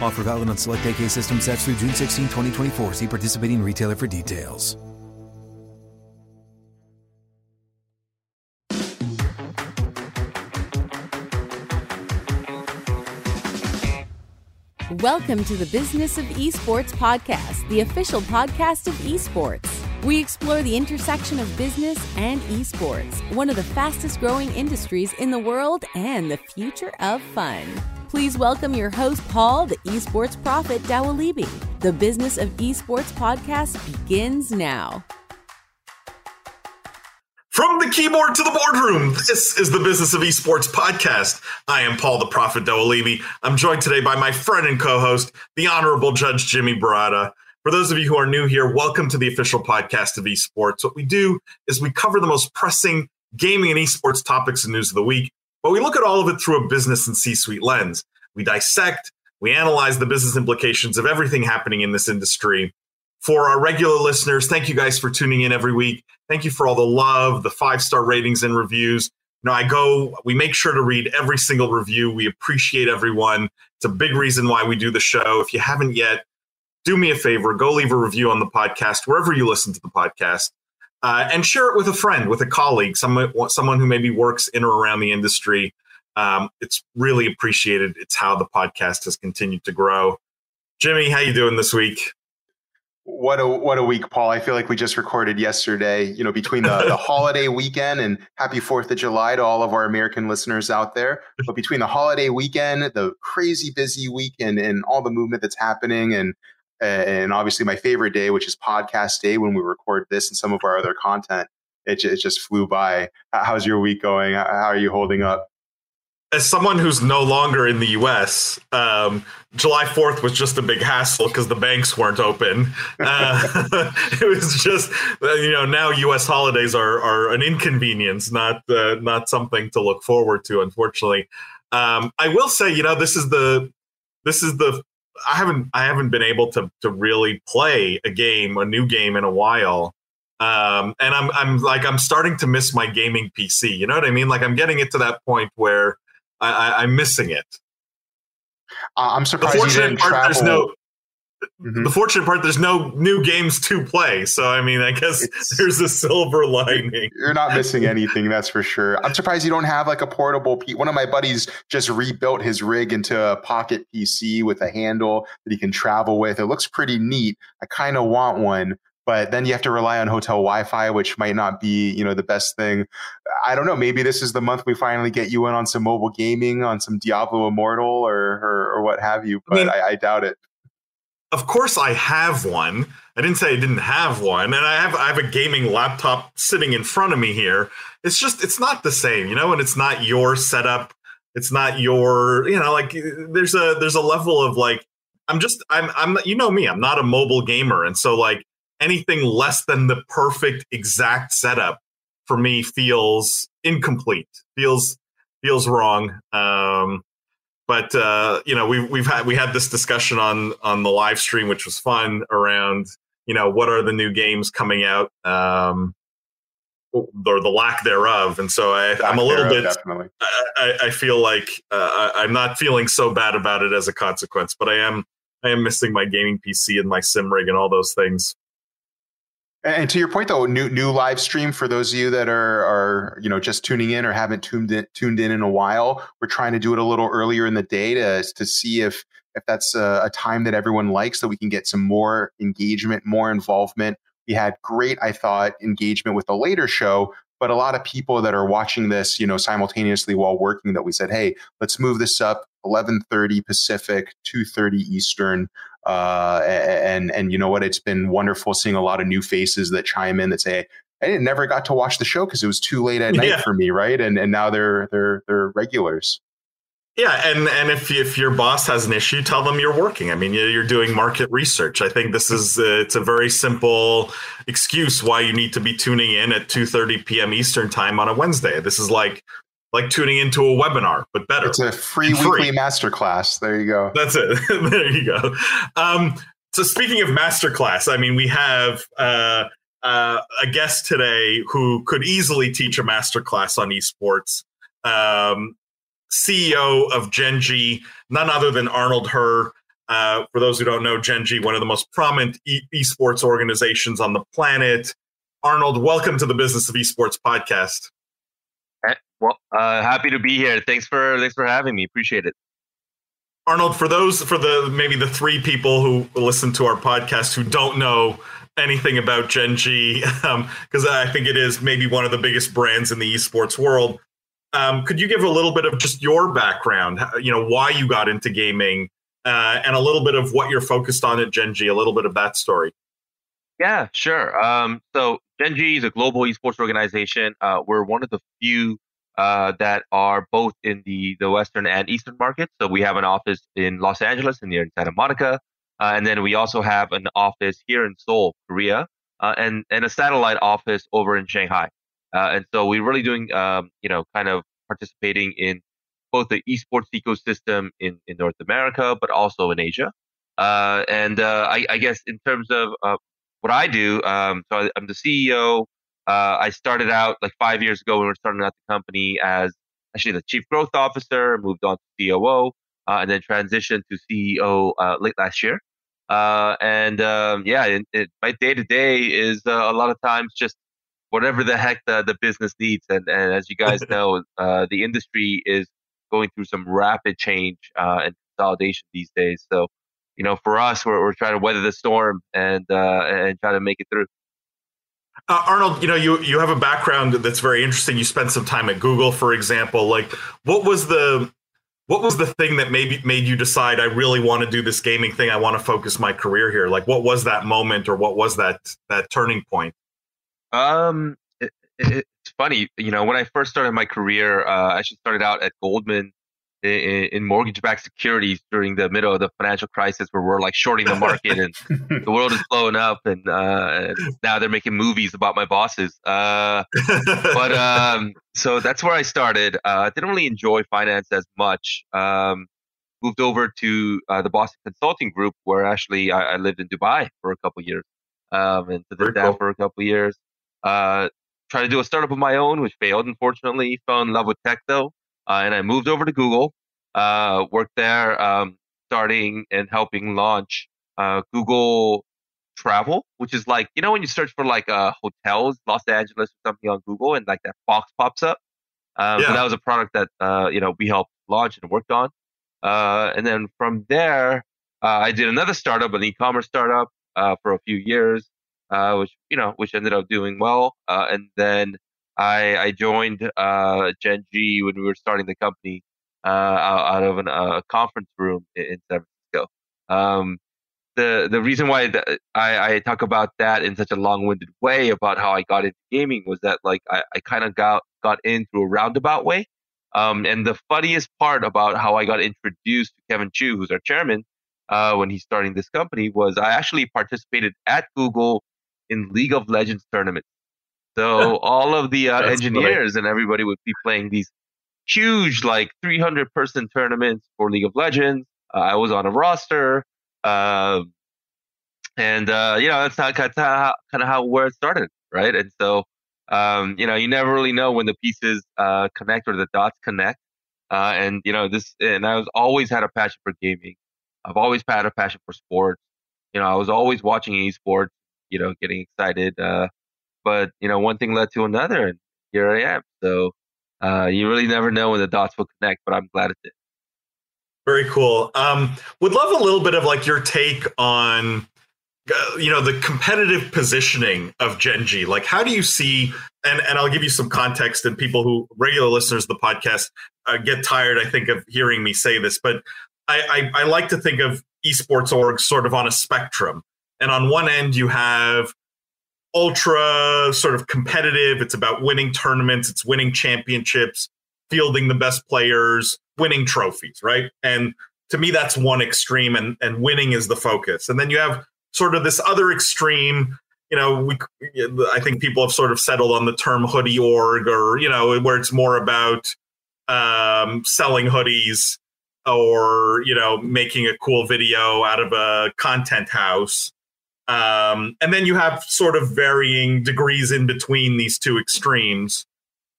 Offer valid on select AK system sets through June 16, 2024. See participating retailer for details. Welcome to the Business of Esports podcast, the official podcast of esports. We explore the intersection of business and esports, one of the fastest growing industries in the world and the future of fun. Please welcome your host, Paul, the esports Profit Dawalibi. The Business of Esports podcast begins now. From the keyboard to the boardroom, this is the Business of Esports podcast. I am Paul the Profit Dawalibi. I'm joined today by my friend and co-host, the Honorable Judge Jimmy Baratta. For those of you who are new here, welcome to the official podcast of esports. What we do is we cover the most pressing gaming and esports topics and news of the week, but we look at all of it through a business and C-suite lens. We dissect, we analyze the business implications of everything happening in this industry. For our regular listeners, thank you guys for tuning in every week. Thank you for all the love, the five star ratings and reviews. You know, I go, we make sure to read every single review. We appreciate everyone. It's a big reason why we do the show. If you haven't yet, do me a favor, go leave a review on the podcast, wherever you listen to the podcast, uh, and share it with a friend, with a colleague, someone, someone who maybe works in or around the industry. Um, it's really appreciated. It's how the podcast has continued to grow. Jimmy, how you doing this week? What a what a week, Paul. I feel like we just recorded yesterday. You know, between the, the holiday weekend and happy Fourth of July to all of our American listeners out there. But between the holiday weekend, the crazy busy weekend, and all the movement that's happening, and and obviously my favorite day, which is podcast day, when we record this and some of our other content, it, it just flew by. How's your week going? How are you holding up? as someone who's no longer in the U.S., um, July Fourth was just a big hassle because the banks weren't open. Uh, it was just you know now U.S. holidays are are an inconvenience, not uh, not something to look forward to. Unfortunately, um, I will say you know this is the this is the I haven't I haven't been able to to really play a game a new game in a while. Um, and I'm I'm like I'm starting to miss my gaming PC. You know what I mean? Like I'm getting it to that point where I, I, am missing it. Uh, I'm surprised the fortunate part, travel. There's no, mm-hmm. The fortunate part, there's no new games to play. So, I mean, I guess it's, there's a silver lining. You're not missing anything, that's for sure. I'm surprised you don't have like a portable. P- One of my buddies just rebuilt his rig into a pocket PC with a handle that he can travel with. It looks pretty neat. I kind of want one but then you have to rely on hotel Wi-Fi, which might not be, you know, the best thing. I don't know. Maybe this is the month we finally get you in on some mobile gaming, on some Diablo Immortal, or or, or what have you. But I, mean, I, I doubt it. Of course I have one. I didn't say I didn't have one, and I have I have a gaming laptop sitting in front of me here. It's just it's not the same, you know, and it's not your setup. It's not your, you know, like there's a there's a level of like I'm just I'm I'm you know me, I'm not a mobile gamer, and so like anything less than the perfect exact setup for me feels incomplete, feels feels wrong. Um, but uh, you know, we've we've had we had this discussion on on the live stream, which was fun around you know what are the new games coming out. Um, or the lack thereof. And so I, am a little bit, definitely. I, I feel like uh, I, am not feeling so bad about it as a consequence, but I am, I am missing my gaming PC and my sim rig and all those things. And to your point, though, new new live stream for those of you that are are you know just tuning in or haven't tuned in tuned in in a while, we're trying to do it a little earlier in the day to to see if if that's a, a time that everyone likes, so we can get some more engagement, more involvement. We had great, I thought, engagement with the later show, but a lot of people that are watching this, you know, simultaneously while working, that we said, hey, let's move this up 11:30 Pacific, 2:30 Eastern. Uh, and and you know what? It's been wonderful seeing a lot of new faces that chime in that say, I never got to watch the show because it was too late at night yeah. for me, right? And and now they're they're they're regulars. Yeah, and and if if your boss has an issue, tell them you're working. I mean, you're doing market research. I think this is uh, it's a very simple excuse why you need to be tuning in at 2:30 p.m. Eastern time on a Wednesday. This is like like tuning into a webinar, but better. It's a free weekly masterclass. There you go. That's it. there you go. Um, so speaking of masterclass, I mean, we have uh, uh, a guest today who could easily teach a masterclass on esports. Um, CEO of Gen.G, none other than Arnold Hur. Uh, for those who don't know, Gen.G, one of the most prominent e- esports organizations on the planet. Arnold, welcome to the Business of Esports podcast. Well, uh, happy to be here. Thanks for thanks for having me. Appreciate it. Arnold, for those for the maybe the three people who listen to our podcast who don't know anything about Gen.G, because um, I think it is maybe one of the biggest brands in the esports world. Um, could you give a little bit of just your background? You know, why you got into gaming, uh, and a little bit of what you're focused on at Gen.G. A little bit of that story. Yeah, sure. Um, so Gen.G is a global esports organization. Uh, we're one of the few uh, that are both in the, the Western and Eastern markets. So we have an office in Los Angeles and near Santa Monica. Uh, and then we also have an office here in Seoul, Korea, uh, and, and a satellite office over in Shanghai. Uh, and so we're really doing, um, you know, kind of participating in both the esports ecosystem in, in North America, but also in Asia. Uh, and I, I, guess in terms of what I do, um, so I, I'm the CEO uh, I started out like five years ago when we were starting out the company as actually the chief growth officer, moved on to COO, uh, and then transitioned to CEO uh, late last year. Uh, and um, yeah, it, it, my day to day is uh, a lot of times just whatever the heck the, the business needs. And, and as you guys know, uh, the industry is going through some rapid change uh, and consolidation these days. So, you know, for us, we're, we're trying to weather the storm and and try to make it through. Uh, Arnold, you know, you you have a background that's very interesting. You spent some time at Google, for example. Like, what was the what was the thing that maybe made you decide I really want to do this gaming thing? I want to focus my career here. Like, what was that moment, or what was that that turning point? Um, it, it, it's funny, you know, when I first started my career, uh, I actually started out at Goldman in, in mortgage-backed securities during the middle of the financial crisis, where we're like shorting the market and the world is blowing up, and, uh, and now they're making movies about my bosses. Uh, but um, so that's where I started. Uh, I didn't really enjoy finance as much. Um, moved over to uh, the Boston Consulting Group, where actually I, I, lived in Dubai for a couple years, um, and lived down cool. for a couple years. Uh, tried to do a startup of my own, which failed, unfortunately. Fell in love with tech though uh, and I moved over to Google, uh, worked there, um, starting and helping launch uh, Google Travel, which is like you know when you search for like uh, hotels, Los Angeles or something on Google, and like that box pops up. Um, yeah. So that was a product that uh, you know we helped launch and worked on, uh, and then from there, I did another startup, an e-commerce startup, for a few years, which you know which ended up doing well, and then I, I joined uh, G when we were starting the company uh, out, out, of an, a conference room in, in San Francisco. Um, the the reason why the, I, I talk about that in such a long-winded way about how I got into gaming was that like I, I kind of got got in through a roundabout way. Um, and the funniest part about how I got introduced to Kevin Chou, who's our chairman, uh, when he's starting this company, was I actually participated at Google in League of Legends tournaments. So all of the uh, engineers funny. and everybody would be playing these huge, like 300 person tournaments for League of Legends. Uh, I was on a roster. Uh, and, uh, you know, that's not kind of how, kind of how where it started, right? And so, um, you know, you never really know when the pieces uh, connect or the dots connect. Uh, and, you know, this, and I was always had a passion for gaming. I've always had a passion for sports. You know, I was always watching esports, you know, getting excited. Uh, but, you know, one thing led to another, and here I am. So, uh, you really never know when the dots will connect, but I'm glad it did. Very cool. Um, would love a little bit of like your take on, uh, you know, the competitive positioning of Gen.G. Like, how do you see? And and I'll give you some context. And people who regular listeners of the podcast uh, get tired, I think, of hearing me say this, but I, I, I like to think of esports orgs sort of on a spectrum. And on one end, you have ultra sort of competitive. It's about winning tournaments, it's winning championships, fielding the best players, winning trophies, right? And to me, that's one extreme, and, and winning is the focus. And then you have sort of this other extreme. You know, we I think people have sort of settled on the term hoodie org, or you know, where it's more about um, selling hoodies or you know making a cool video out of a content house um, and then you have sort of varying degrees in between these two extremes.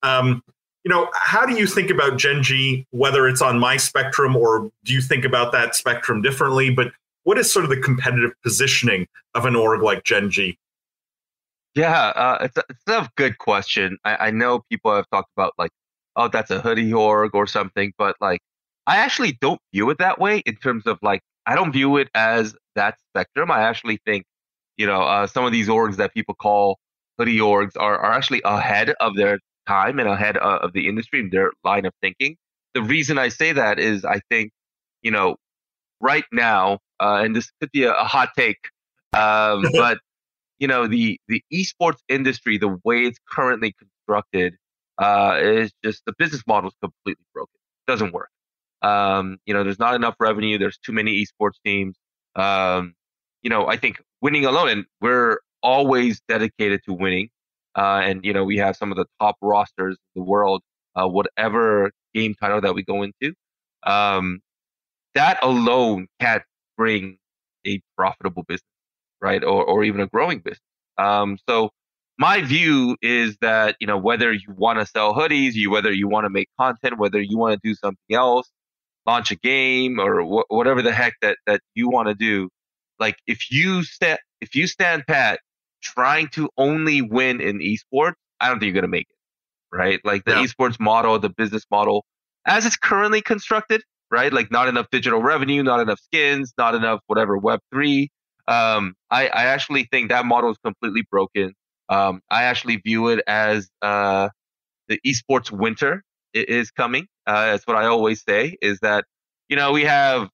Um, you know how do you think about Gen.G whether it's on my spectrum or do you think about that spectrum differently? But what is sort of the competitive positioning of an org like Gen.G yeah uh, it's, a, it's a good question. I, I know people have talked about like oh that's a hoodie org or something but like I actually don't view it that way in terms of like I don't view it as that spectrum. I actually think, you know, uh, some of these orgs that people call hoodie orgs are, are actually ahead of their time and ahead uh, of the industry and their line of thinking. The reason I say that is I think, you know, right now, uh, and this could be a, a hot take, um, but you know, the the esports industry, the way it's currently constructed, uh, is just the business model is completely broken. It doesn't work. Um, you know, there's not enough revenue. There's too many esports teams. Um, you know, I think winning alone, and we're always dedicated to winning. Uh, and you know, we have some of the top rosters in the world. Uh, whatever game title that we go into, um, that alone can't bring a profitable business, right? Or or even a growing business. Um, so my view is that you know whether you want to sell hoodies, you whether you want to make content, whether you want to do something else, launch a game or wh- whatever the heck that that you want to do like if you stand if you stand pat trying to only win in esports i don't think you're going to make it right? Like the yeah. esports model the business model as it's currently constructed right? Like not enough digital revenue not enough skins not enough whatever web 3 um, I, I actually think that model is completely broken. Um, i actually view it as uh, the esports winter is coming uh, that's what I always say is that, you know, we have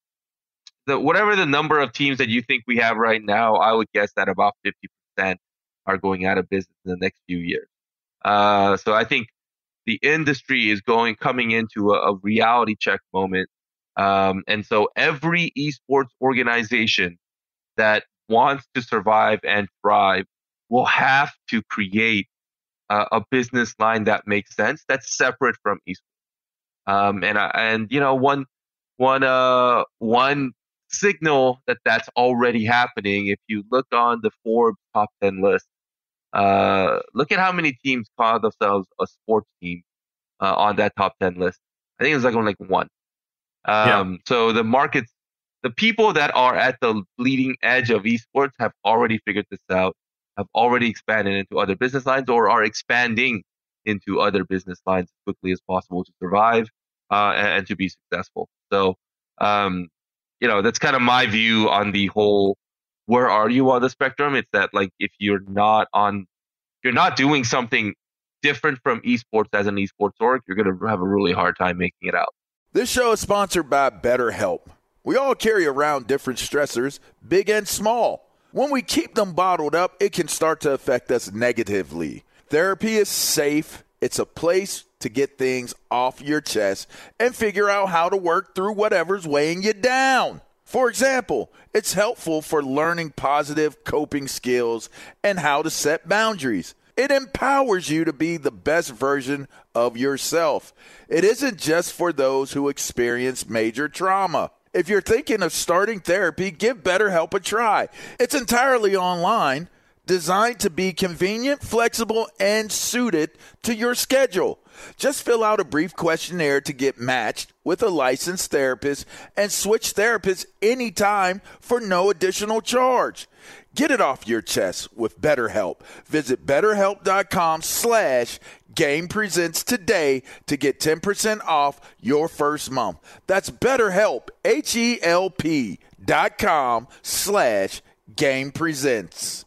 the whatever the number of teams that you think we have right now, I would guess that about 50% are going out of business in the next few years. Uh, so I think the industry is going coming into a, a reality check moment. Um, and so every esports organization that wants to survive and thrive will have to create uh, a business line that makes sense that's separate from esports. Um, and I, and you know one one uh one signal that that's already happening. If you look on the Forbes top ten list, uh, look at how many teams call themselves a sports team uh, on that top ten list. I think it's like only like one. Um, yeah. So the markets, the people that are at the leading edge of esports have already figured this out, have already expanded into other business lines, or are expanding into other business lines as quickly as possible to survive uh, and, and, to be successful. So, um, you know, that's kind of my view on the whole. Where are you on the spectrum? It's that like if you're not on, you're not doing something different from esports as an esports org, you're going to have a really hard time making it out. This show is sponsored by BetterHelp. We all carry around different stressors, big and small. When we keep them bottled up, it can start to affect us negatively. Therapy is safe, it's a place to get things off your chest and figure out how to work through whatever's weighing you down. For example, it's helpful for learning positive coping skills and how to set boundaries. It empowers you to be the best version of yourself. It isn't just for those who experience major trauma. If you're thinking of starting therapy, give BetterHelp a try. It's entirely online, designed to be convenient, flexible, and suited to your schedule. Just fill out a brief questionnaire to get matched with a licensed therapist and switch therapists anytime for no additional charge. Get it off your chest with BetterHelp. Visit betterhelp.com slash game presents today to get 10% off your first month. That's betterhelp, H-E-L-P dot com slash game presents.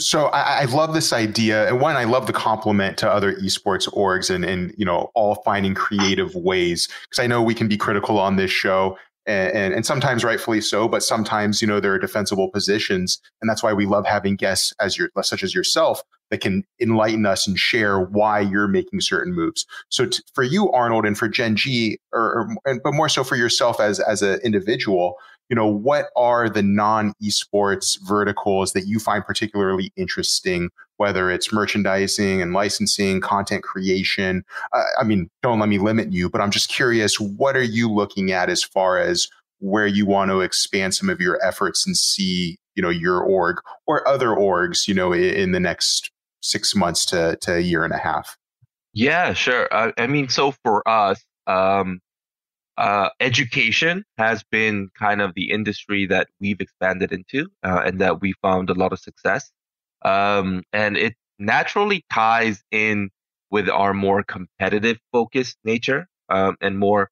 So I, I, love this idea, and one, I love the compliment to other esports orgs, and and you know all finding creative ways because I know we can be critical on this show, and, and, and sometimes rightfully so, but sometimes you know there are defensible positions, and that's why we love having guests as your such as yourself that can enlighten us and share why you're making certain moves. So t- for you, Arnold, and for Gen G, or, or but more so for yourself as as an individual you know, what are the non esports verticals that you find particularly interesting, whether it's merchandising and licensing, content creation? Uh, I mean, don't let me limit you, but I'm just curious, what are you looking at as far as where you want to expand some of your efforts and see, you know, your org or other orgs, you know, in, in the next six months to, to a year and a half? Yeah, sure. Uh, I mean, so for us, um, uh, education has been kind of the industry that we've expanded into uh, and that we found a lot of success. Um, and it naturally ties in with our more competitive focused nature um, and more,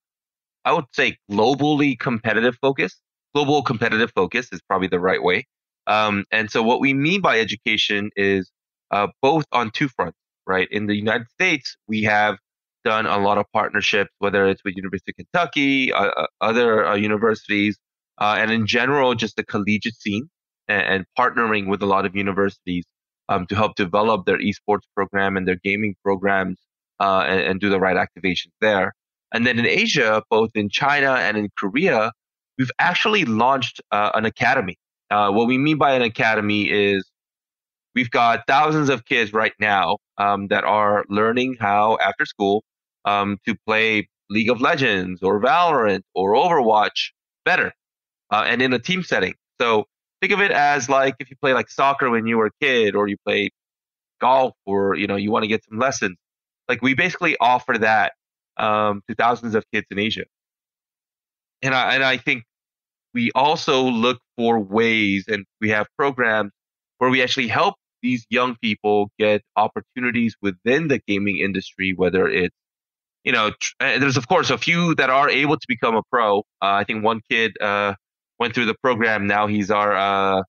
I would say, globally competitive focus. Global competitive focus is probably the right way. Um, and so, what we mean by education is uh, both on two fronts, right? In the United States, we have done a lot of partnerships, whether it's with University of Kentucky, uh, uh, other uh, universities, uh, and in general, just the collegiate scene and, and partnering with a lot of universities um, to help develop their esports program and their gaming programs uh, and, and, do the right activations there. And then in Asia, both in China and in Korea, we've actually launched uh, an academy. what we mean by an academy is we've got thousands of kids right now um, that are learning how after school um, to play League of Legends or Valorant or Overwatch better. uh, and in a team setting. So think of it as like if you play like soccer when you were a kid, or you play golf, or you know you want to get some lessons. Like we basically offer that um, to thousands of kids in Asia, and I and I think we also look for ways, and we have programs where we actually help these young people get opportunities within the gaming industry, whether it's you know, tr- there's of course a few that are able to become a pro. Uh, I think one kid uh, went through the program. Now he's our uh,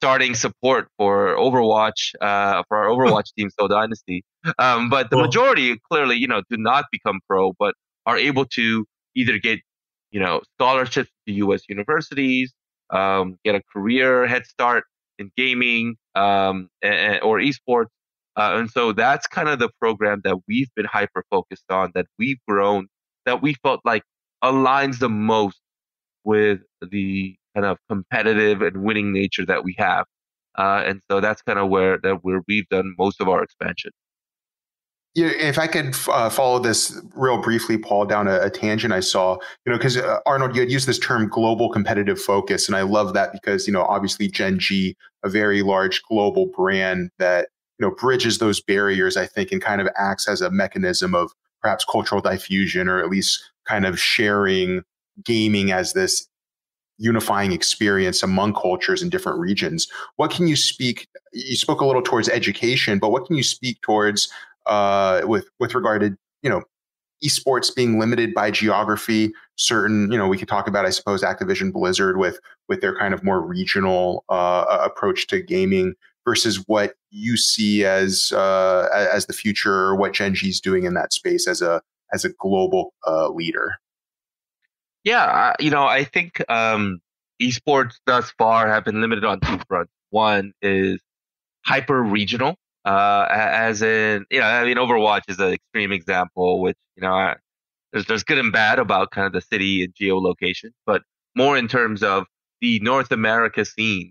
starting support for Overwatch uh, for our Overwatch team, Seoul Dynasty. Um, but the well, majority clearly, you know, do not become pro, but are able to either get you know scholarships to U.S. universities, um, get a career head start in gaming um, and, or esports. Uh, and so that's kind of the program that we've been hyper focused on, that we've grown, that we felt like aligns the most with the kind of competitive and winning nature that we have. Uh, and so that's kind of where that where we've done most of our expansion. Yeah, if I could uh, follow this real briefly, Paul, down a, a tangent I saw, you know, because uh, Arnold, you had used this term global competitive focus. And I love that because, you know, obviously Gen G, a very large global brand that, you know, bridges those barriers, I think, and kind of acts as a mechanism of perhaps cultural diffusion or at least kind of sharing gaming as this unifying experience among cultures in different regions. What can you speak? You spoke a little towards education, but what can you speak towards uh, with with regard to you know esports being limited by geography certain you know we could talk about i suppose activision blizzard with with their kind of more regional uh, approach to gaming versus what you see as uh, as the future or what gen g is doing in that space as a as a global uh, leader? Yeah you know i think um, esports thus far have been limited on two fronts. One is hyper regional uh, as in, you know, I mean, Overwatch is an extreme example, which you know, I, there's there's good and bad about kind of the city and geolocation, but more in terms of the North America scene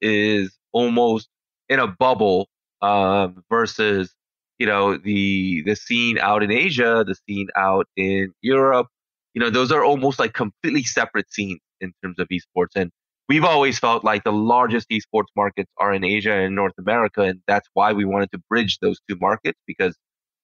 is almost in a bubble um, versus you know the the scene out in Asia, the scene out in Europe. You know, those are almost like completely separate scenes in terms of esports, and we've always felt like the largest esports markets are in Asia and North America, and that's why we wanted to bridge those two markets because,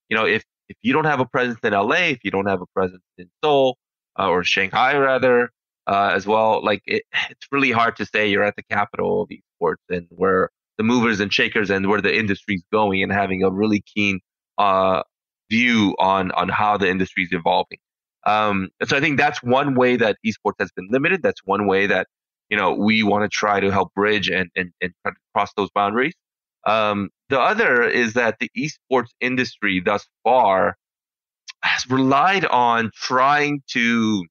you know, if if you don't have a presence in LA, if you don't have a presence in Seoul uh, or Shanghai rather, uh, as well, like it, it's really hard to say you're at the capital of esports and where the movers and shakers and where the industry's going and having a really keen uh, view on on how the industry is evolving. Um, so I think that's one way that esports has been limited. That's one way that you know, we want to try to help bridge and, and, and cross those boundaries. Um, the other is that the esports industry thus far has relied on trying to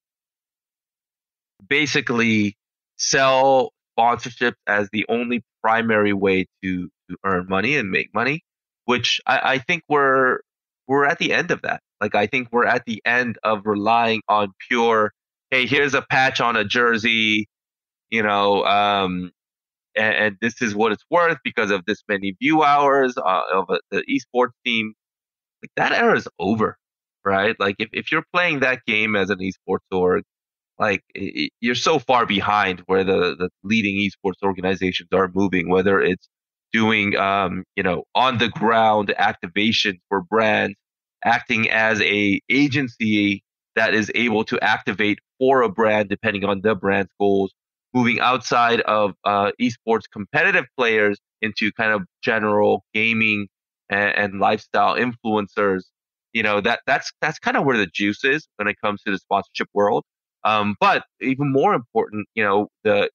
basically sell sponsorships as the only primary way to, to earn money and make money, which I, I think we're we're at the end of that. Like I think we're at the end of relying on pure, hey, here's a patch on a jersey, you know, um, and, and, this is what it's worth because of this many view hours uh, of a, the esports team. Like that era is over, right? Like if, if you're playing that game as an esports org, like you're so far behind where the, the leading esports organizations are moving, whether it's doing, um, you know, on the ground activation for brands, acting as a agency that is able to activate for a brand depending on the brand's goals moving outside of uh, esports competitive players into kind of general gaming and, and, lifestyle influencers. You know that that's that's kind of where the juice is when it comes to the sponsorship world. Um, but even more important, you know, the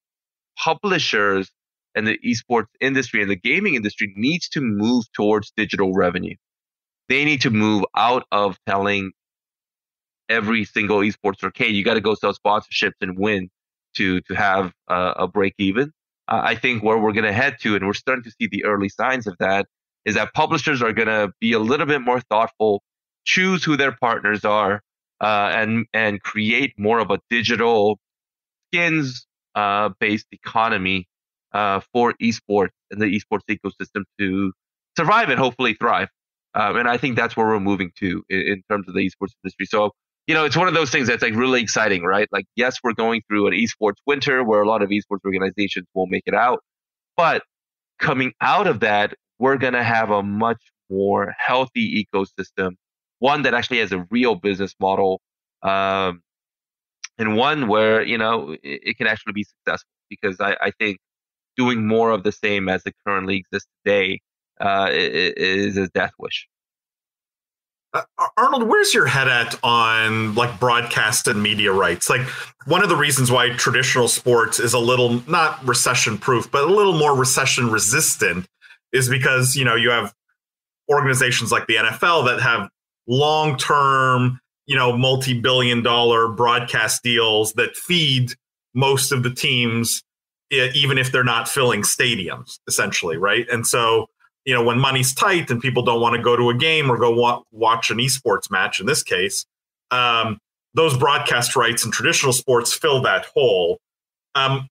publishers and the esports industry and the gaming industry needs to move towards digital revenue. They need to move out of telling every single esports arcade, you got to go sell sponsorships and win to to have uh, a break even. Uh, I think where we're going to head to, and we're starting to see the early signs of that, is that publishers are going to be a little bit more thoughtful, choose who their partners are, uh, and and create more of a digital skins uh, based economy uh, for esports and the esports ecosystem to survive and hopefully thrive. Um, and I think that's where we're moving to in, in terms of the esports industry. So you know, it's one of those things that's like really exciting, right? Like, yes, we're going through an esports winter where a lot of esports organizations won't make it out, but coming out of that, we're to have a much more healthy ecosystem, one that actually has a real business model, um, and one where, you know, it, it, can actually be successful because I, I, think doing more of the same as it currently exists today uh, is a death wish. Uh, Arnold, where's your head at on like broadcast and media rights? Like one of the reasons why traditional sports is a little not recession proof, but a little more recession resistant is because, you know, you have organizations like the NFL that have long term, you know, multi billion dollar broadcast deals that feed most of the teams, even if they're not filling stadiums, essentially, right? And so you know, when money's tight and people don't want to go to a game or go wa- watch an esports match in this case, um, those broadcast rights in traditional sports fill that hole. Um,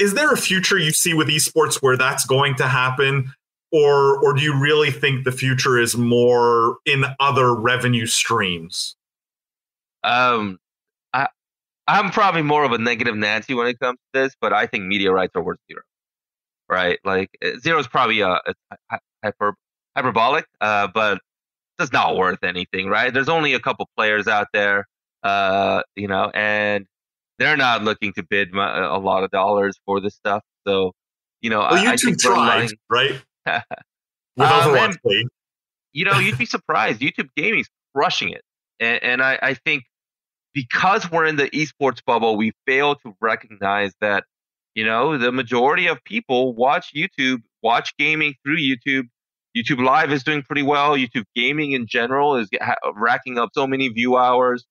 is there a future you see with esports where that's going to happen? Or, or do you really think the future is more in other revenue streams? Um, I, I'm probably more of a negative Nancy when it comes to this, but I think media rights are worth zero right? Like uh, zero is probably a, a hyper hyperbolic, uh, but it's not worth anything, right? There's only a couple players out there, uh, you know, and they're not looking to bid a lot of dollars for this stuff. So, you know, well, I, YouTube I tried, right? With um, Overwatch and, You know, you'd be surprised. YouTube Gaming's crushing it, and, and I, I think because we're in the esports bubble, we fail to recognize that you know, the majority of people watch YouTube, watch gaming through YouTube. YouTube Live is doing pretty well. YouTube Gaming in general is racking up so many view hours,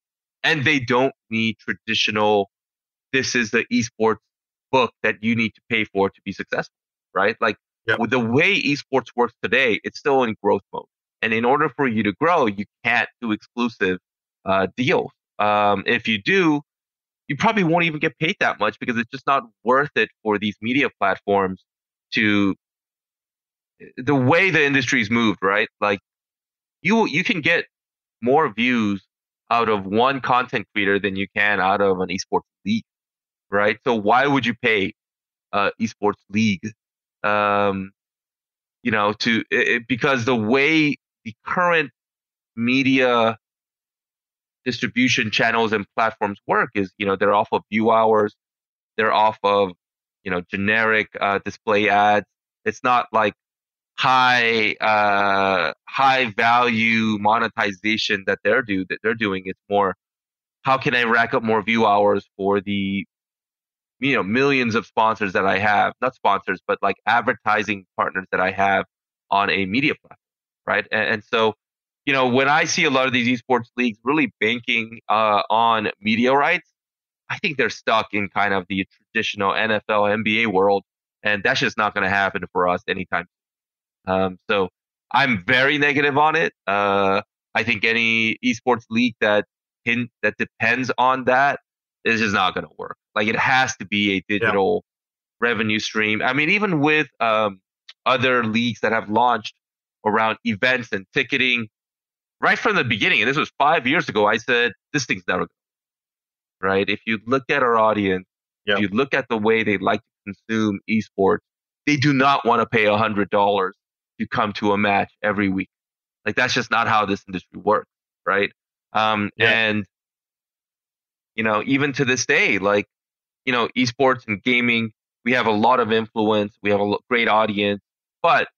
and they don't need traditional. This is the esports book that you need to pay for to be successful, right? Like yep. with the way esports works today, it's still in growth mode, and in order for you to grow, you can't do exclusive uh, deals. Um, if you do, you probably won't even get paid that much because it's just not worth it for these media platforms to the way the industry's moved, right? Like you you can get more views out of one content creator than you can out of an esports league, right? So why would you pay uh, esports league? Um, you know, to it, because the way the current media distribution channels and platforms work is, you know, they're off of view hours, they're off of, you know, generic uh, display ads. It's not like high uh, high value monetization that they're do that they're doing. It's more how can I rack up more view hours for the you know millions of sponsors that I have, not sponsors, but like advertising partners that I have on a media platform, right? And, and so you know, when I see a lot of these esports leagues really banking uh, on media rights, I think they're stuck in kind of the traditional NFL, NBA world, and that's just not going to happen for us anytime. Um, so I'm very negative on it. Uh, I think any esports league that that depends on that is just not going to work. Like it has to be a digital yeah. revenue stream. I mean, even with um, other leagues that have launched around events and ticketing, right from the beginning, and this was five years ago, I said, this thing's never right? If you look at our audience, yep. if you look at the way they like to consume esports, they do not want to pay a hundred dollars to come to a match every week. Like that's just not how this industry works, right? Um, yeah. and you know, even to this day, like you know, esports and gaming, we have a lot of influence, we have a great audience, but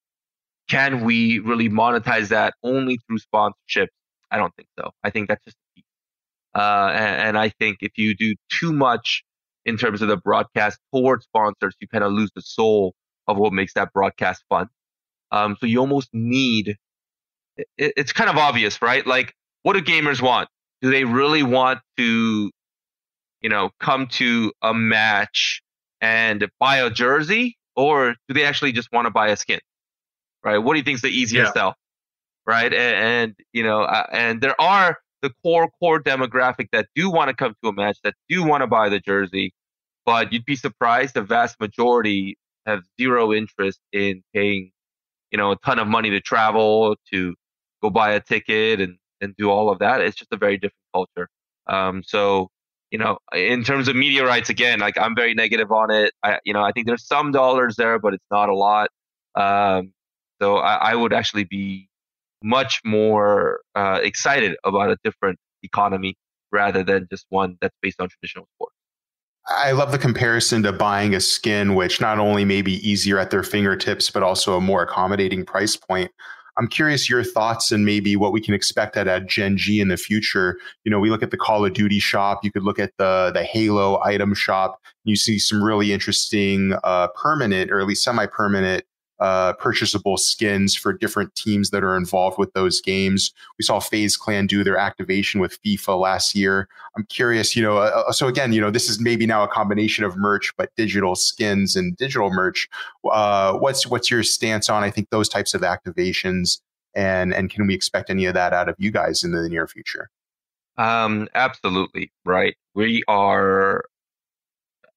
can we really monetize that only through sponsorships? I don't think so. I think that's just uh, and, and, I think if you do too much in terms of the broadcast towards sponsors, you kind of lose the soul of what makes that broadcast fun. Um, so you almost need. It, it's kind of obvious, right? Like, what do gamers want? Do they really want to, you know, come to a match and buy a jersey, or do they actually just want to buy a skin? right? What do you think is the easiest yeah. sell, right? And, and you know, uh, and there are the core core demographic that do want to come to a match, that do want to buy the jersey, but you'd be surprised the vast majority have zero interest in paying, you know, a ton of money to travel, to go buy a ticket and, and do all of that. It's just a very different culture. Um, so you know, in terms of media rights, again, like I'm very negative on it. I, you know, I think there's some dollars there, but it's not a lot. Um, so I, I, would actually be much more uh, excited about a different economy rather than just one that's based on traditional sports. I love the comparison to buying a skin, which not only may be easier at their fingertips, but also a more accommodating price point. I'm curious your thoughts and maybe what we can expect at, at Gen.G in the future. You know, we look at the Call of Duty shop. You could look at the the Halo item shop. You see some really interesting uh, permanent or at least semi-permanent uh, purchasable skins for different teams that are involved with those games. We saw FaZe Clan do their activation with FIFA last year. I'm curious, you know, uh, uh, so again, you know, this is maybe now a combination of merch, but digital skins and digital merch. Uh, what's what's your stance on? I think those types of activations, and and can we expect any of that out of you guys in the near future? Um, absolutely right. We are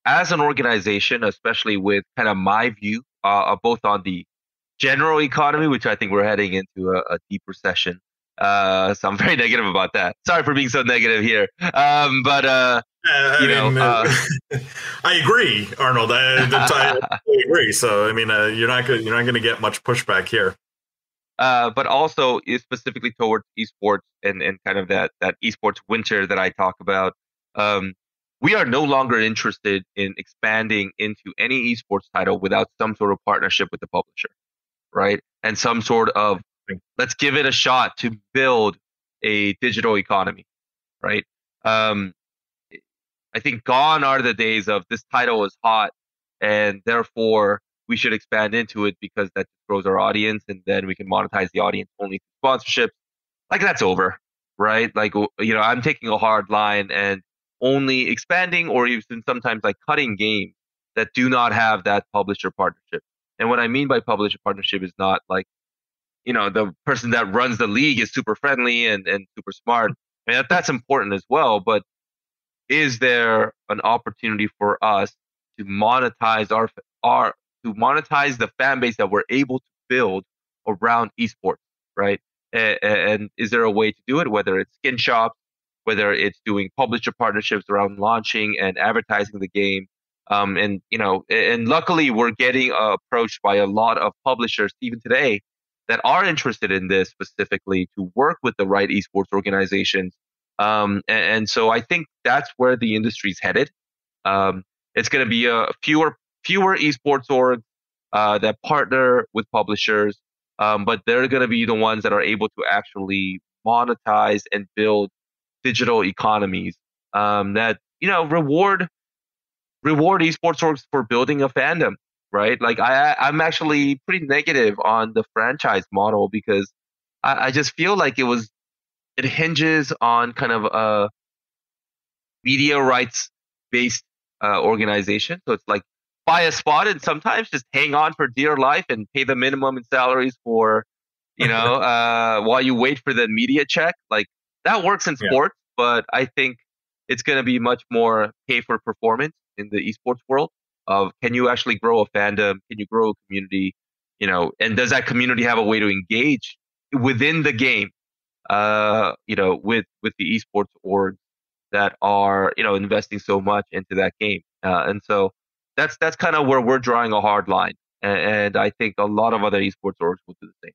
as an organization, especially with kind of my view uh, both on the general economy, which I think we're heading into a, a deep recession. Uh, so I'm very negative about that. Sorry for being so negative here. Um, but uh, uh, you know, uh, I agree, Arnold. I, I, I agree. So I mean, uh, you're not gonna, you're not going to get much pushback here. Uh, but also specifically towards esports and, and kind of that that esports winter that I talk about. Um, we are no longer interested in expanding into any esports title without some sort of partnership with the publisher, right? And some sort of let's give it a shot to build a digital economy, right? Um, I think gone are the days of this title is hot and therefore we should expand into it because that grows our audience and then we can monetize the audience only through sponsorships. Like that's over, right? Like, you know, I'm taking a hard line and only expanding or even sometimes like cutting games that do not have that publisher partnership. And what I mean by publisher partnership is not like, you know, the person that runs the league is super friendly and, and super smart. I mean, that's important as well. But is there an opportunity for us to monetize our, our, to monetize the fan base that we're able to build around esports, right? And, and is there a way to do it, whether it's skin shops, whether it's doing publisher partnerships around launching and advertising the game. Um, and you know, and luckily we're getting uh, approached by a lot of publishers even today that are interested in this specifically to work with the right esports organizations. Um, and, and, so I think that's where the industry's headed. Um, it's going to be a fewer fewer esports orgs uh, that partner with publishers, um, but they're going to be the ones that are able to actually monetize and build digital economies um, that you know reward reward esports orgs for building a fandom, right? Like I I'm actually pretty negative on the franchise model because I, I just feel like it was it hinges on kind of a media rights based uh, organization. So it's like buy a spot and sometimes just hang on for dear life and pay the minimum in salaries for you know uh, while you wait for the media check. Like that works in sports, yeah. but I think it's going to be much more pay for performance in the esports world. Of can you actually grow a fandom? Can you grow a community? You know, and does that community have a way to engage within the game? Uh, you know, with with the esports orgs that are you know investing so much into that game, uh, and so that's that's kind of where we're drawing a hard line, and, and I think a lot of other esports orgs will do the same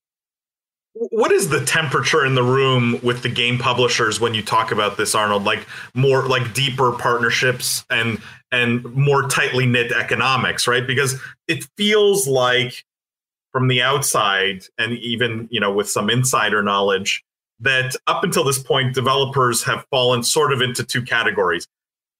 what is the temperature in the room with the game publishers when you talk about this arnold? Like more like deeper partnerships and and more tightly knit economics right? Because it feels like from the outside and even you know with some insider knowledge that up until this point developers have fallen sort of into two categories.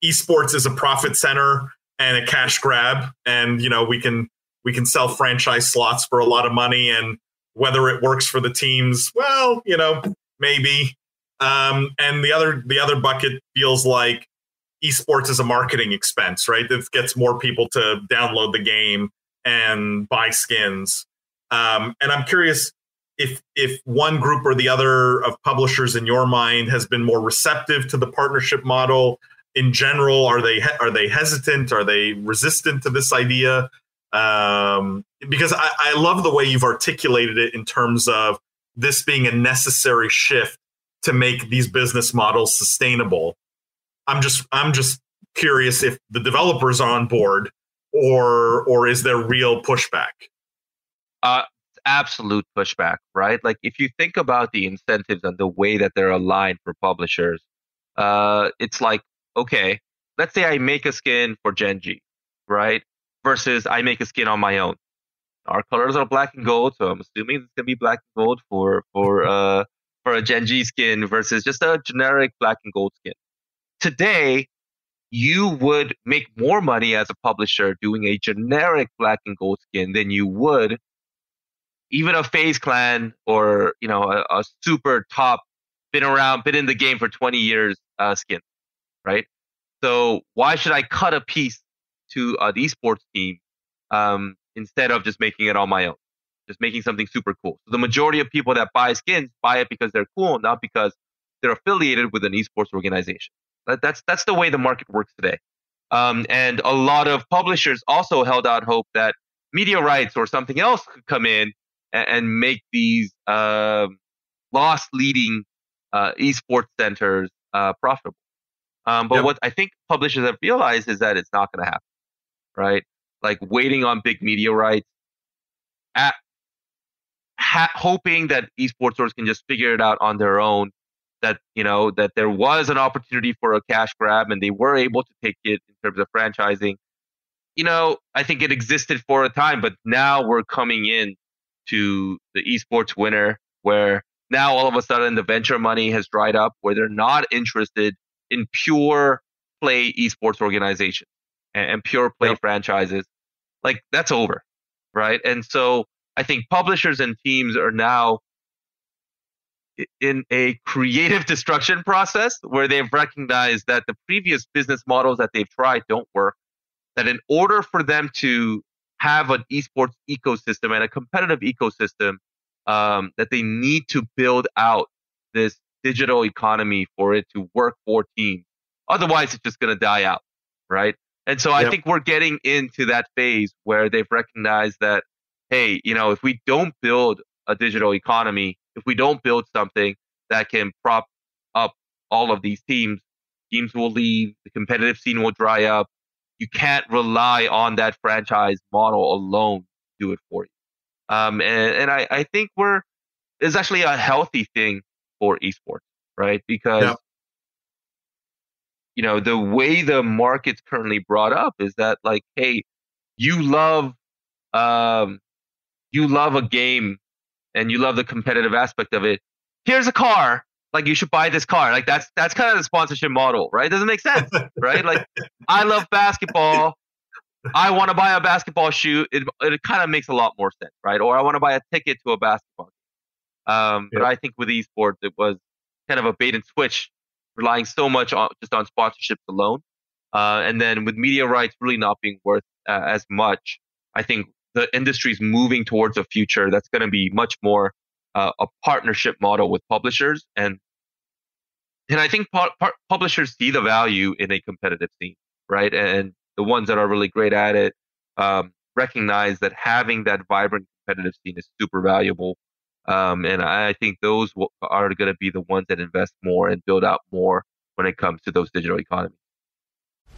Esports is a profit center and a cash grab and you know we can we can sell franchise slots for a lot of money and whether it works for the teams, well, you know, maybe. Um, and the other the other bucket feels like esports is a marketing expense, right? That gets more people to download the game and buy skins. Um, and I'm curious if if one group or the other of publishers in your mind has been more receptive to the partnership model in general. Are they are they hesitant? Are they resistant to this idea? Um, because I, I love the way you've articulated it in terms of this being a necessary shift to make these business models sustainable. I'm just I'm just curious if the developers are on board or or is there real pushback? Uh, absolute pushback, right? Like if you think about the incentives and the way that they're aligned for publishers, uh, it's like okay, let's say I make a skin for Gen.G, right? Versus I make a skin on my own. Our colors are black and gold, so I'm assuming it's gonna be black and gold for for uh for a Gen.G skin versus just a generic black and gold skin. Today, you would make more money as a publisher doing a generic black and gold skin than you would even a FaZe Clan or you know a, a, super top, been around, been in the game for 20 years uh, skin, right? So why should I cut a piece to an esports team um, instead of just making it on my own, just making something super cool? So the majority of people that buy skins buy it because they're cool, not because they're affiliated with an esports organization. That, that's that's the way the market works today. Um, and a lot of publishers also held out hope that media rights or something else could come in and, and make these uh, loss leading uh, esports centers uh, profitable. Um, but yep. what I think publishers have realized is that it's not going to happen, right? Like waiting on big media rights, at, ha- hoping that esports stores can just figure it out on their own. That you know that there was an opportunity for a cash grab, and they were able to take it in terms of franchising. You know, I think it existed for a time, but now we're coming in to the esports winter, where now all of a sudden the venture money has dried up, where they're not interested in pure play esports organizations and, and pure play yep. franchises. Like that's over, right? And so I think publishers and teams are now in a creative destruction process where they've recognized that the previous business models that they've tried don't work. That in order for them to have an esports ecosystem and a competitive ecosystem, um, that they need to build out this digital economy for it to work for teams. Otherwise, it's just going to die out, right? And so yep. I think we're getting into that phase where they've recognized that, hey, you know, if we don't build a digital economy, if we don't build something that can prop up all of these teams, teams will leave, the competitive scene will dry up. You can't rely on that franchise model alone to do it for you. Um, and, and I, I think we're, it's actually a healthy thing for esports, right? Because yeah. You know the way the market's currently brought up is that like, hey, you love um, you love a game and you love the competitive aspect of it. Here's a car. Like you should buy this car. Like that's that's kind of the sponsorship model, right? Doesn't make sense, right? Like I love basketball. I want to buy a basketball shoe. It it kind of makes a lot more sense, right? Or I want to buy a ticket to a basketball um, but I think with esports, it was kind of a bait and switch, relying so much on just on sponsorships alone. Uh, and then with media rights really not being worth uh, as much, I think the industry is moving towards a future that's going to be much more uh, a partnership model with publishers. And and I think pu- pu- publishers see the value in a competitive scene, right? And the ones that are really great at it um, recognize that having that vibrant competitive scene is super valuable um, and I think those are going to be the ones that invest more and build out more when it comes to those digital economies.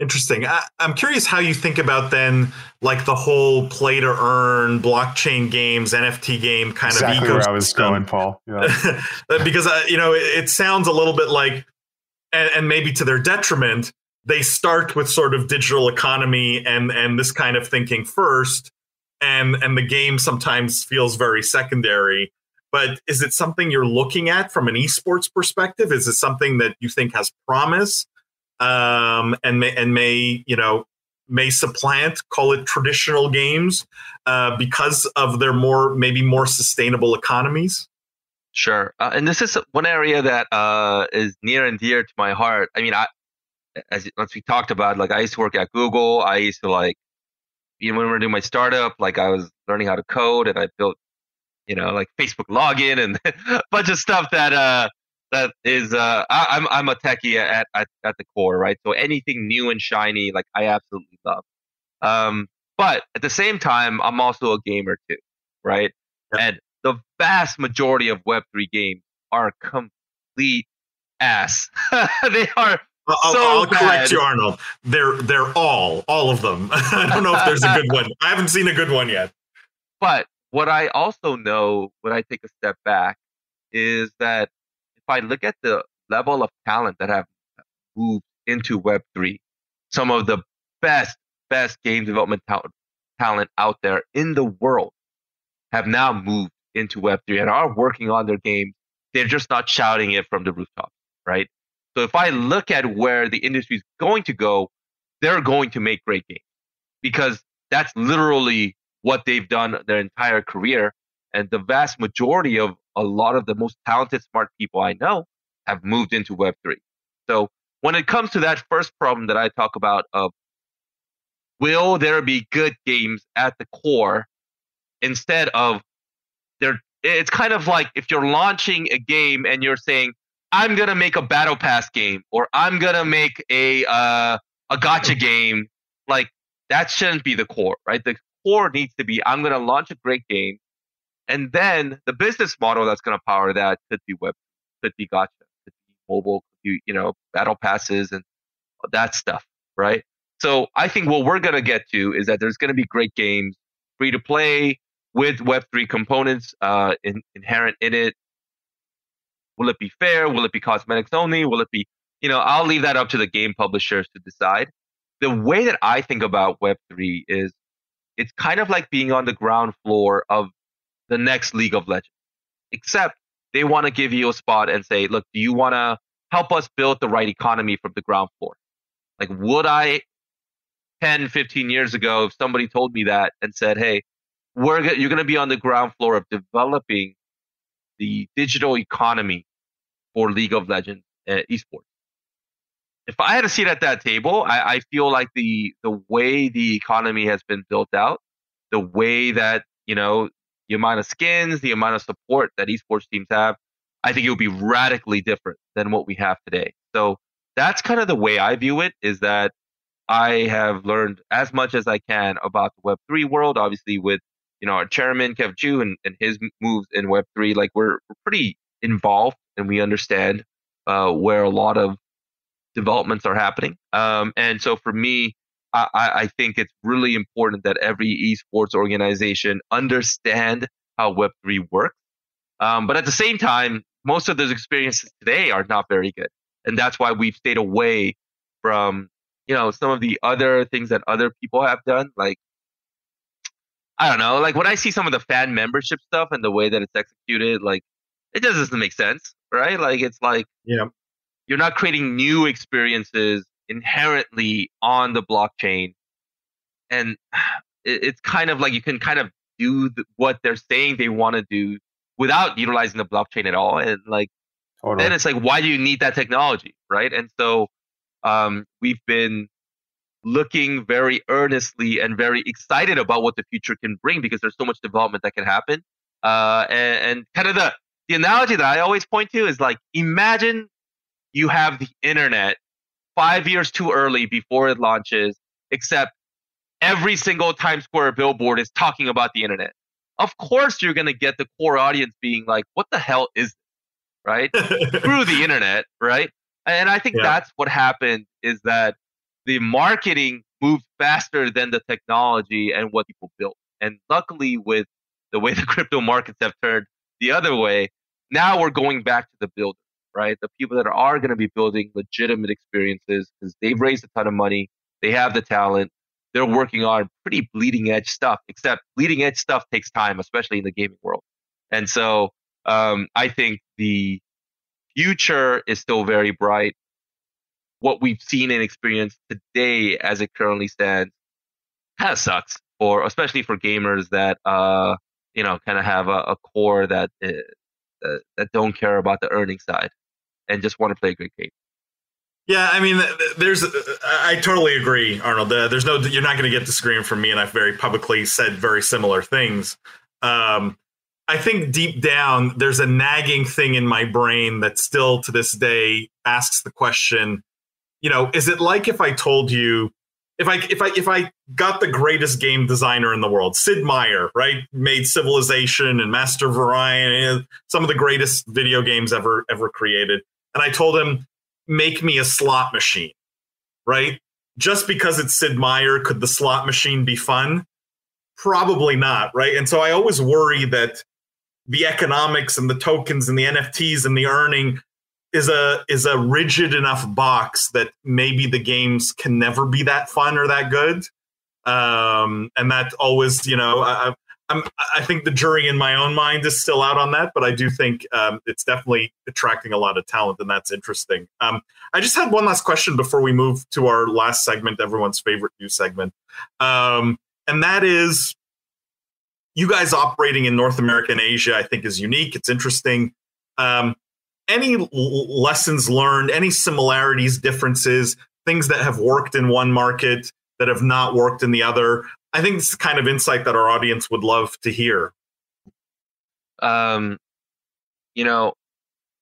Interesting. I, am curious how you think about then, like the whole play to earn blockchain games, NFT game kind exactly of ecosystem. where I was going, Paul. Yeah. because uh, you know, it, it, sounds a little bit like, and, and maybe to their detriment, they start with sort of digital economy and and this kind of thinking first, and and the game sometimes feels very secondary. But is it something you're looking at from an esports perspective? Is it something that you think has promise? Um, and may and may you know may supplant call it traditional games uh, because of their more maybe more sustainable economies. Sure. Uh, and this is one area that uh, is near and dear to my heart. I mean i as, as we talked about like i used to work at google. I used to like you know when we were doing my startup like i was learning how to code and i built you know like facebook login and a bunch of stuff that uh that is uh I, am I'm, I'm a techie at, at at the core, right? So anything new and shiny, like I absolutely love. Um, but at the same time, I'm also a gamer too, right? Yep. And the vast majority of Web3 games are complete ass. they are I'll, so I'll correct you, Arnold. They're they're all all of them. I don't know if there's a good one. I haven't seen a good one yet. But what I also know when I take a step back is that I look at the level of talent that have moved into Web3, some of the best, best game development ta- talent out there in the world have now moved into Web3 and are working on their games. They're just not shouting it from the rooftops, right? So if I look at where the industry is going to go, they're going to make great games because that's literally what they've done their entire career. And the vast majority of a lot of the most talented, smart people I know have moved into Web3. So when it comes to that first problem that I talk about of will there be good games at the core instead of there it's kind of like if you're launching a game and you're saying i'm going to make a battle pass game or i'm going to make a uh, a gacha game like that shouldn't be the core right the core needs to be i'm going to launch a great game and then the business model that's going to power that could be web, could be gacha, could be mobile, could be, you know, battle passes and that stuff, right? So I think what we're going to get to is that there's going to be great games, free to play with Web3 components uh, in, inherent in it. Will it be fair? Will it be cosmetics only? Will it be, you know, I'll leave that up to the game publishers to decide. The way that I think about Web3 is it's kind of like being on the ground floor of the next League of Legends. Except they want to give you a spot and say, look, do you want to help us build the right economy from the ground floor? Like, would I 10, 15 years ago, if somebody told me that and said, hey, we're go- you're going to be on the ground floor of developing the digital economy for League of Legends uh, esports. If I had a seat at that table, I, I feel like the the way the economy has been built out, the way that you know the amount of skins, the amount of support that esports teams have, I think it would be radically different than what we have today. So that's kind of the way I view it. Is that I have learned as much as I can about the Web3 world. Obviously, with you know our chairman Kevin Chou and, and his moves in Web3, like we're, we're pretty involved and we understand uh, where a lot of developments are happening. Um, and so for me, I, I think it's really important that every esports organization understand how Web3 works. Um, but at the same time, most of those experiences today are not very good. And that's why we've stayed away from, you know, some of the other things that other people have done. Like, I don't know, like when I see some of the fan membership stuff and the way that it's executed, like it just doesn't make sense, right? Like it's like, yeah, you're not creating new experiences inherently on the blockchain. And it's kind of like you can kind of do what they're saying they want to do without utilizing the blockchain at all. And like, totally. then it's like, why do you need that technology? Right. And so um, we've been looking very earnestly and very excited about what the future can bring because there's so much development that can happen. Uh, and, and kind of the, the analogy that I always point to is like, imagine you have the internet five years too early before it launches, except every single Times Square billboard is talking about the internet. Of course, you're going to get the core audience being like, what the hell is this? Right? Through the internet, right? And I think yeah. that's what happened is that the marketing moved faster than the technology and what people built. And luckily, with the way the crypto markets have turned the other way, now we're going back to the builder, right? The people that are going to be building legitimate experiences because they've raised a ton of money, they have the talent, they're working on pretty bleeding edge stuff, except bleeding edge stuff takes time, especially in the gaming world. And so um, I think the future is still very bright. What we've seen and experienced today, as it currently stands, kind of sucks for, especially for gamers that, uh, you know, kind of have a, a core that uh, uh, that don't care about the earning side and just want to play a good game. Yeah, I mean, there's. I totally agree, Arnold. There's no. You're not going to get the scream from me, and I've very publicly said very similar things. Um, I think deep down, there's a nagging thing in my brain that still to this day asks the question. You know, is it like if I told you, if I if I if I got the greatest game designer in the world, Sid Meier, right, made Civilization and Master of Orion, some of the greatest video games ever ever created, and I told him make me a slot machine, right? Just because it's Sid Meier, could the slot machine be fun? Probably not, right? And so I always worry that the economics and the tokens and the NFTs and the earning is a is a rigid enough box that maybe the games can never be that fun or that good. Um, and that always, you know, I, I'm, I think the jury in my own mind is still out on that, but I do think um, it's definitely attracting a lot of talent, and that's interesting. Um, I just had one last question before we move to our last segment, everyone's favorite new segment, um, and that is you guys operating in North America and Asia. I think is unique. It's interesting. Um, any l- lessons learned? Any similarities, differences, things that have worked in one market that have not worked in the other? I think it's the kind of insight that our audience would love to hear. Um, you know,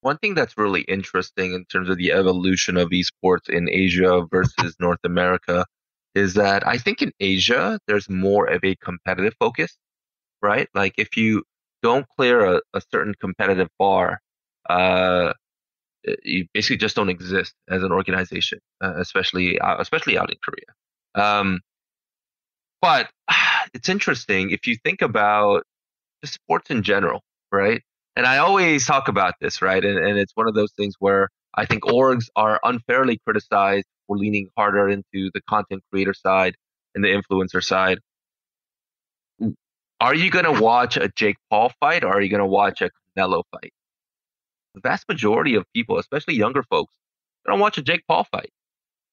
one thing that's really interesting in terms of the evolution of esports in Asia versus North America is that I think in Asia there's more of a competitive focus, right? Like if you don't clear a, a certain competitive bar, uh, you basically just don't exist as an organization, uh, especially uh, especially out in Korea. Um, but it's interesting if you think about just sports in general, right? And I always talk about this, right? And, and it's one of those things where I think orgs are unfairly criticized for leaning harder into the content creator side and the influencer side. Are you going to watch a Jake Paul fight or are you going to watch a Canelo fight? The vast majority of people, especially younger folks, they don't watch a Jake Paul fight,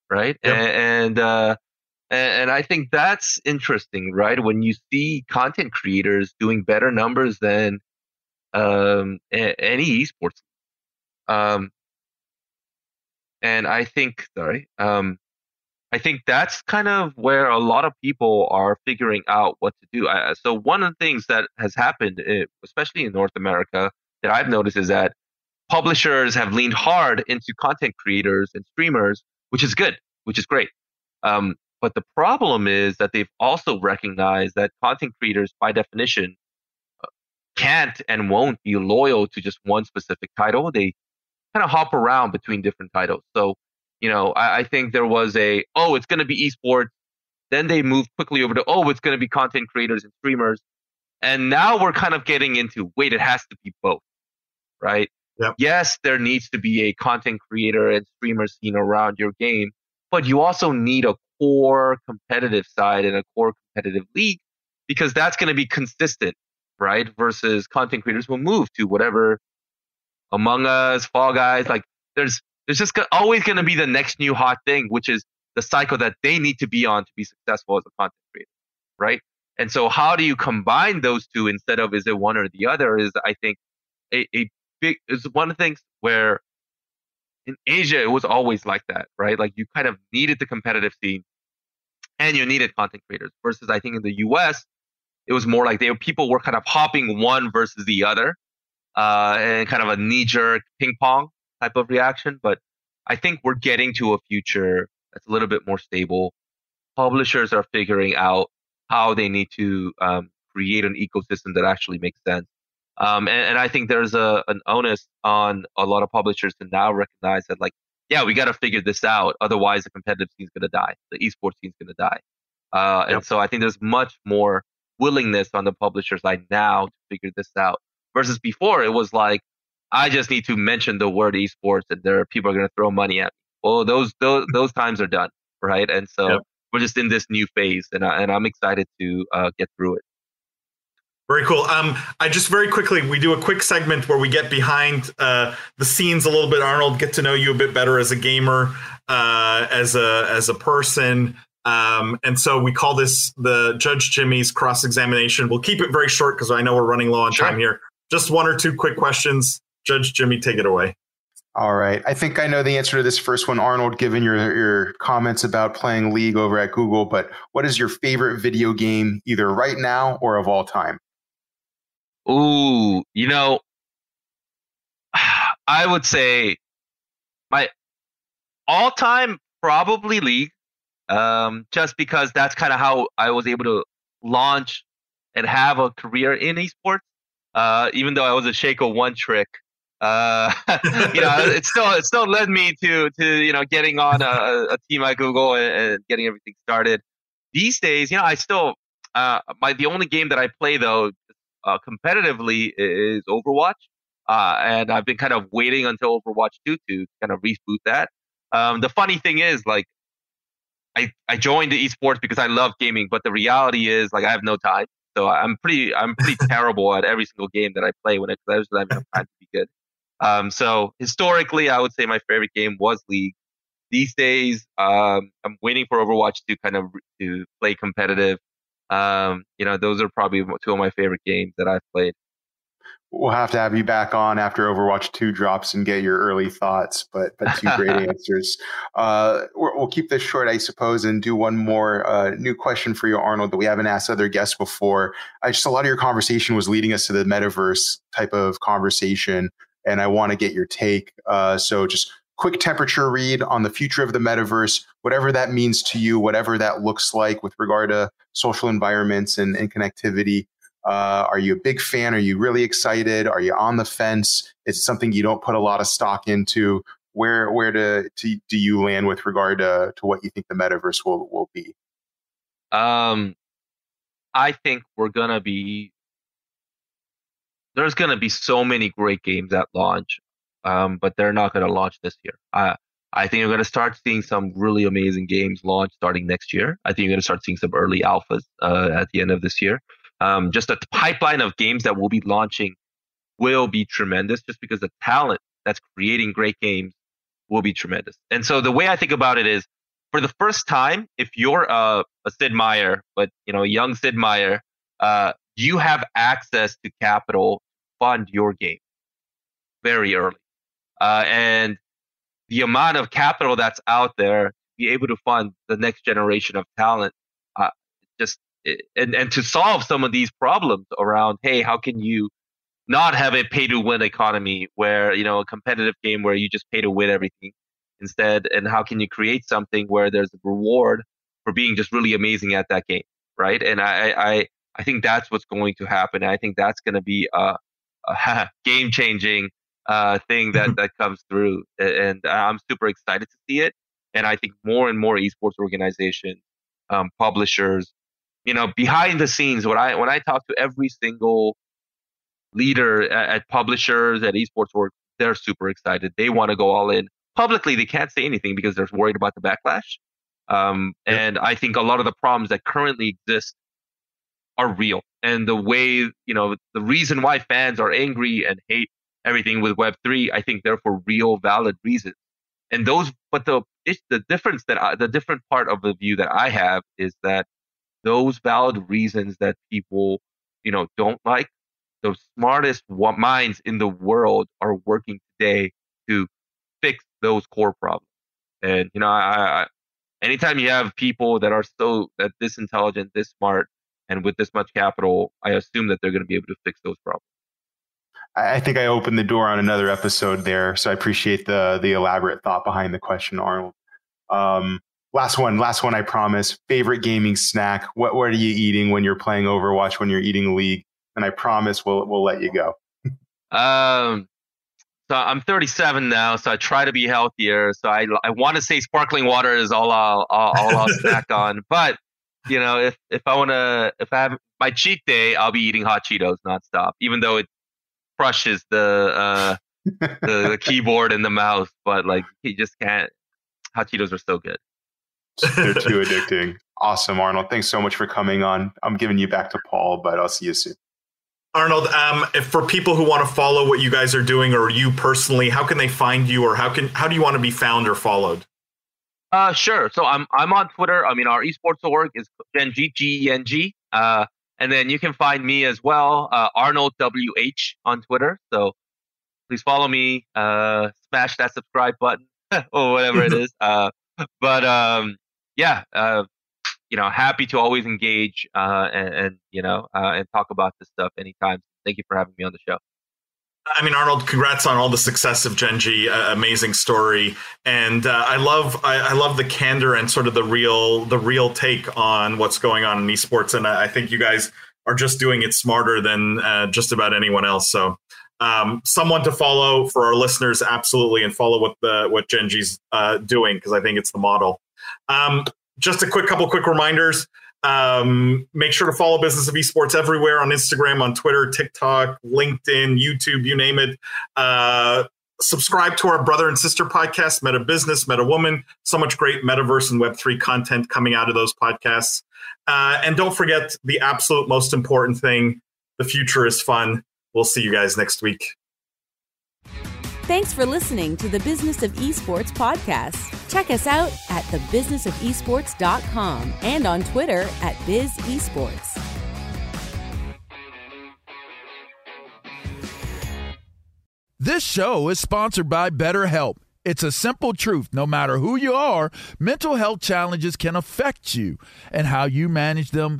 right? Yep. And, and uh, and, I think that's interesting, right? When you see content creators doing better numbers than um, any esports. Um, and I think, sorry, um, I think that's kind of where a lot of people are figuring out what to do. I, so one of the things that has happened, eh, especially in North America, that I've noticed is that publishers have leaned hard into content creators and streamers, which is good, which is great. Um, but the problem is that they've also recognized that content creators, by definition, uh, can't and won't be loyal to just one specific title. They kind of hop around between different titles. So, you know, I, I think there was a, oh, it's going to be esports. Then they moved quickly over to, oh, it's going to be content creators and streamers. And now we're kind of getting into, wait, it has to be both, right? Yep. Yes, there needs to be a content creator and streamer scene around your game, but you also need a core competitive side in a core competitive league because that's going to be consistent, right? Versus content creators will move to whatever Among Us, Fall Guys, like there's there's just always going to be the next new hot thing, which is the cycle that they need to be on to be successful as a content creator, right? And so, how do you combine those two instead of is it one or the other? Is I think a, a big is one of the things where in Asia it was always like that, right? Like you kind of needed the competitive scene and you needed content creators. Versus I think in the US it was more like they were, people were kind of hopping one versus the other, uh, and kind of a knee jerk ping pong type of reaction. But I think we're getting to a future that's a little bit more stable. Publishers are figuring out how they need to um, create an ecosystem that actually makes sense. Um, and, and, I think there's a an onus on a lot of publishers to now recognize that, like, yeah, we got to figure this out. Otherwise, the competitive scene's going to die. The esports scene's going to die. Uh, yep. And so I think there's much more willingness on the publisher side now to figure this out versus before it was like, I just need to mention the word esports and there are people are going to throw money at me. Well, those, those, those times are done. Right. And so yep. we're just in this new phase and, I, and I'm excited to uh, get through it. Very cool. Um, I just very quickly we do a quick segment where we get behind uh, the scenes a little bit. Arnold, get to know you a bit better as a gamer, uh, as a as a person, um, and so we call this the Judge Jimmy's cross examination. We'll keep it very short because I know we're running low on sure. time here. Just one or two quick questions. Judge Jimmy, take it away. All right. I think I know the answer to this first one, Arnold, given your, your comments about playing League over at Google. But what is your favorite video game, either right now or of all time? Ooh, you know, I would say my all time probably League, um, just because that's kind of how I was able to launch and have a career in esports. Uh, even though I was a Shaco one trick, uh, you know, it still it still led me to to you know getting on a, a team at Google and, and, getting everything started. These days, you know, I still uh, my the only game that I play though uh, competitively is Overwatch. Uh, and I've been kind of waiting until Overwatch 2 to kind of reboot that. Um, the funny thing is, like, I, I joined the esports because I love gaming, but the reality is, like, I have no time. So I'm pretty I'm pretty terrible at every single game that I play when it because I just have time to be good. Um, so historically, I would say my favorite game was League. These days, um, I'm waiting for Overwatch to kind of to play competitive. Um, you know, those are probably two of my favorite games that I've played. We'll have to have you back on after Overwatch 2 drops and get your early thoughts, but but two great answers. Uh, we'll keep this short, I suppose, and do one more uh, new question for you, Arnold, that we haven't asked other guests before. I just a lot of your conversation was leading us to the metaverse type of conversation, and I want to get your take. Uh, so just quick temperature read on the future of the metaverse, whatever that means to you, whatever that looks like with regard to social environments and, and connectivity. Uh, are you a big fan? Are you really excited? Are you on the fence? Is it something you don't put a lot of stock into? Where where do, to, do you land with regard to, to what you think the metaverse will, will be? Um, I think we're gonna be there's gonna be so many great games at launch um, but they're not going to launch this year. I I think you're going to start seeing some really amazing games launch starting next year. I think you're going to start seeing some early alphas uh, at the end of this year. Um, just the pipeline of games that will be launching will be tremendous, just because the talent that's creating great games will be tremendous. And so the way I think about it is, for the first time, if you're a, a Sid Meier, but you know, a young Sid Meier, uh, you have access to capital fund your game very early. Uh, and the amount of capital that's out there be able to fund the next generation of talent, uh, just and and to solve some of these problems around, hey, how can you not have a pay to win economy where you know a competitive game where you just pay to win everything instead? And how can you create something where there's a reward for being just really amazing at that game right? And i i i think that's what's going to happen. I think that's going to be a, a game changing uh, thing that that comes through and i'm super excited to see it and i think more and more esports organizations um, publishers you know behind the scenes when i when i talk to every single leader at, at publishers at esports work they're super excited they want to go all in publicly they can't say anything because they're worried about the backlash um, yep. and i think a lot of the problems that currently exist are real and the way you know the reason why fans are angry and hate everything with web3 i think they're for real valid reasons and those but the it's the difference that I, the different part of the view that i have is that those valid reasons that people you know don't like the smartest minds in the world are working today to fix those core problems. And you know, I, I, anytime you have people that are so that this intelligent, this smart, and with this much capital, I assume that they're going to be able to fix those problems. I think I opened the door on another episode there, so I appreciate the the elaborate thought behind the question, Arnold. Um, last one, last one. I promise. Favorite gaming snack? What what are you eating when you're playing Overwatch? When you're eating League? And I promise we'll we'll let you go. um, so I'm 37 now, so I try to be healthier. So I I want to say sparkling water is all I'll all, all I'll snack on. But you know, if if I want to, if I have my cheat day, I'll be eating hot Cheetos nonstop, even though it crushes the uh the, the keyboard and the mouse. But like, he just can't. Hot Cheetos are so good. They're too addicting. Awesome, Arnold. Thanks so much for coming on. I'm giving you back to Paul, but I'll see you soon. Arnold, um, if for people who want to follow what you guys are doing, or you personally, how can they find you, or how can how do you want to be found or followed? Uh, sure. So I'm I'm on Twitter. I mean, our esports org is Gen.G G E N G. Uh, and then you can find me as well, uh, Arnold W H on Twitter. So please follow me. Uh, smash that subscribe button or whatever it is. Uh, but um, yeah, uh, you know, happy to always engage uh, and, and, you know uh, and talk about this stuff anytime. Thank you for having me on the show. I mean, Arnold, congrats on all the success of Gen.G. Uh, amazing story, and uh, I love I, I, love the candor and sort of the real the real take on what's going on in esports, and I, I think you guys are just doing it smarter than uh, just about anyone else. So, um, someone to follow for our listeners, absolutely, and follow what the what Gen.G's uh, doing because I think it's the model. Um, just a quick couple quick reminders. Um, make sure to follow Business of Esports everywhere on Instagram, on Twitter, TikTok, LinkedIn, YouTube, you name it. Uh, subscribe to our brother and sister podcast, Meta Business, Meta Woman. So much great metaverse and Web3 content coming out of those podcasts. Uh, and don't forget the absolute most important thing the future is fun. We'll see you guys next week. Thanks for listening to the Business of Esports podcast. Check us out at thebusinessofesports.com and on Twitter at BizEsports. This show is sponsored by BetterHelp. It's a simple truth. No matter who you are, mental health challenges can affect you, and how you manage them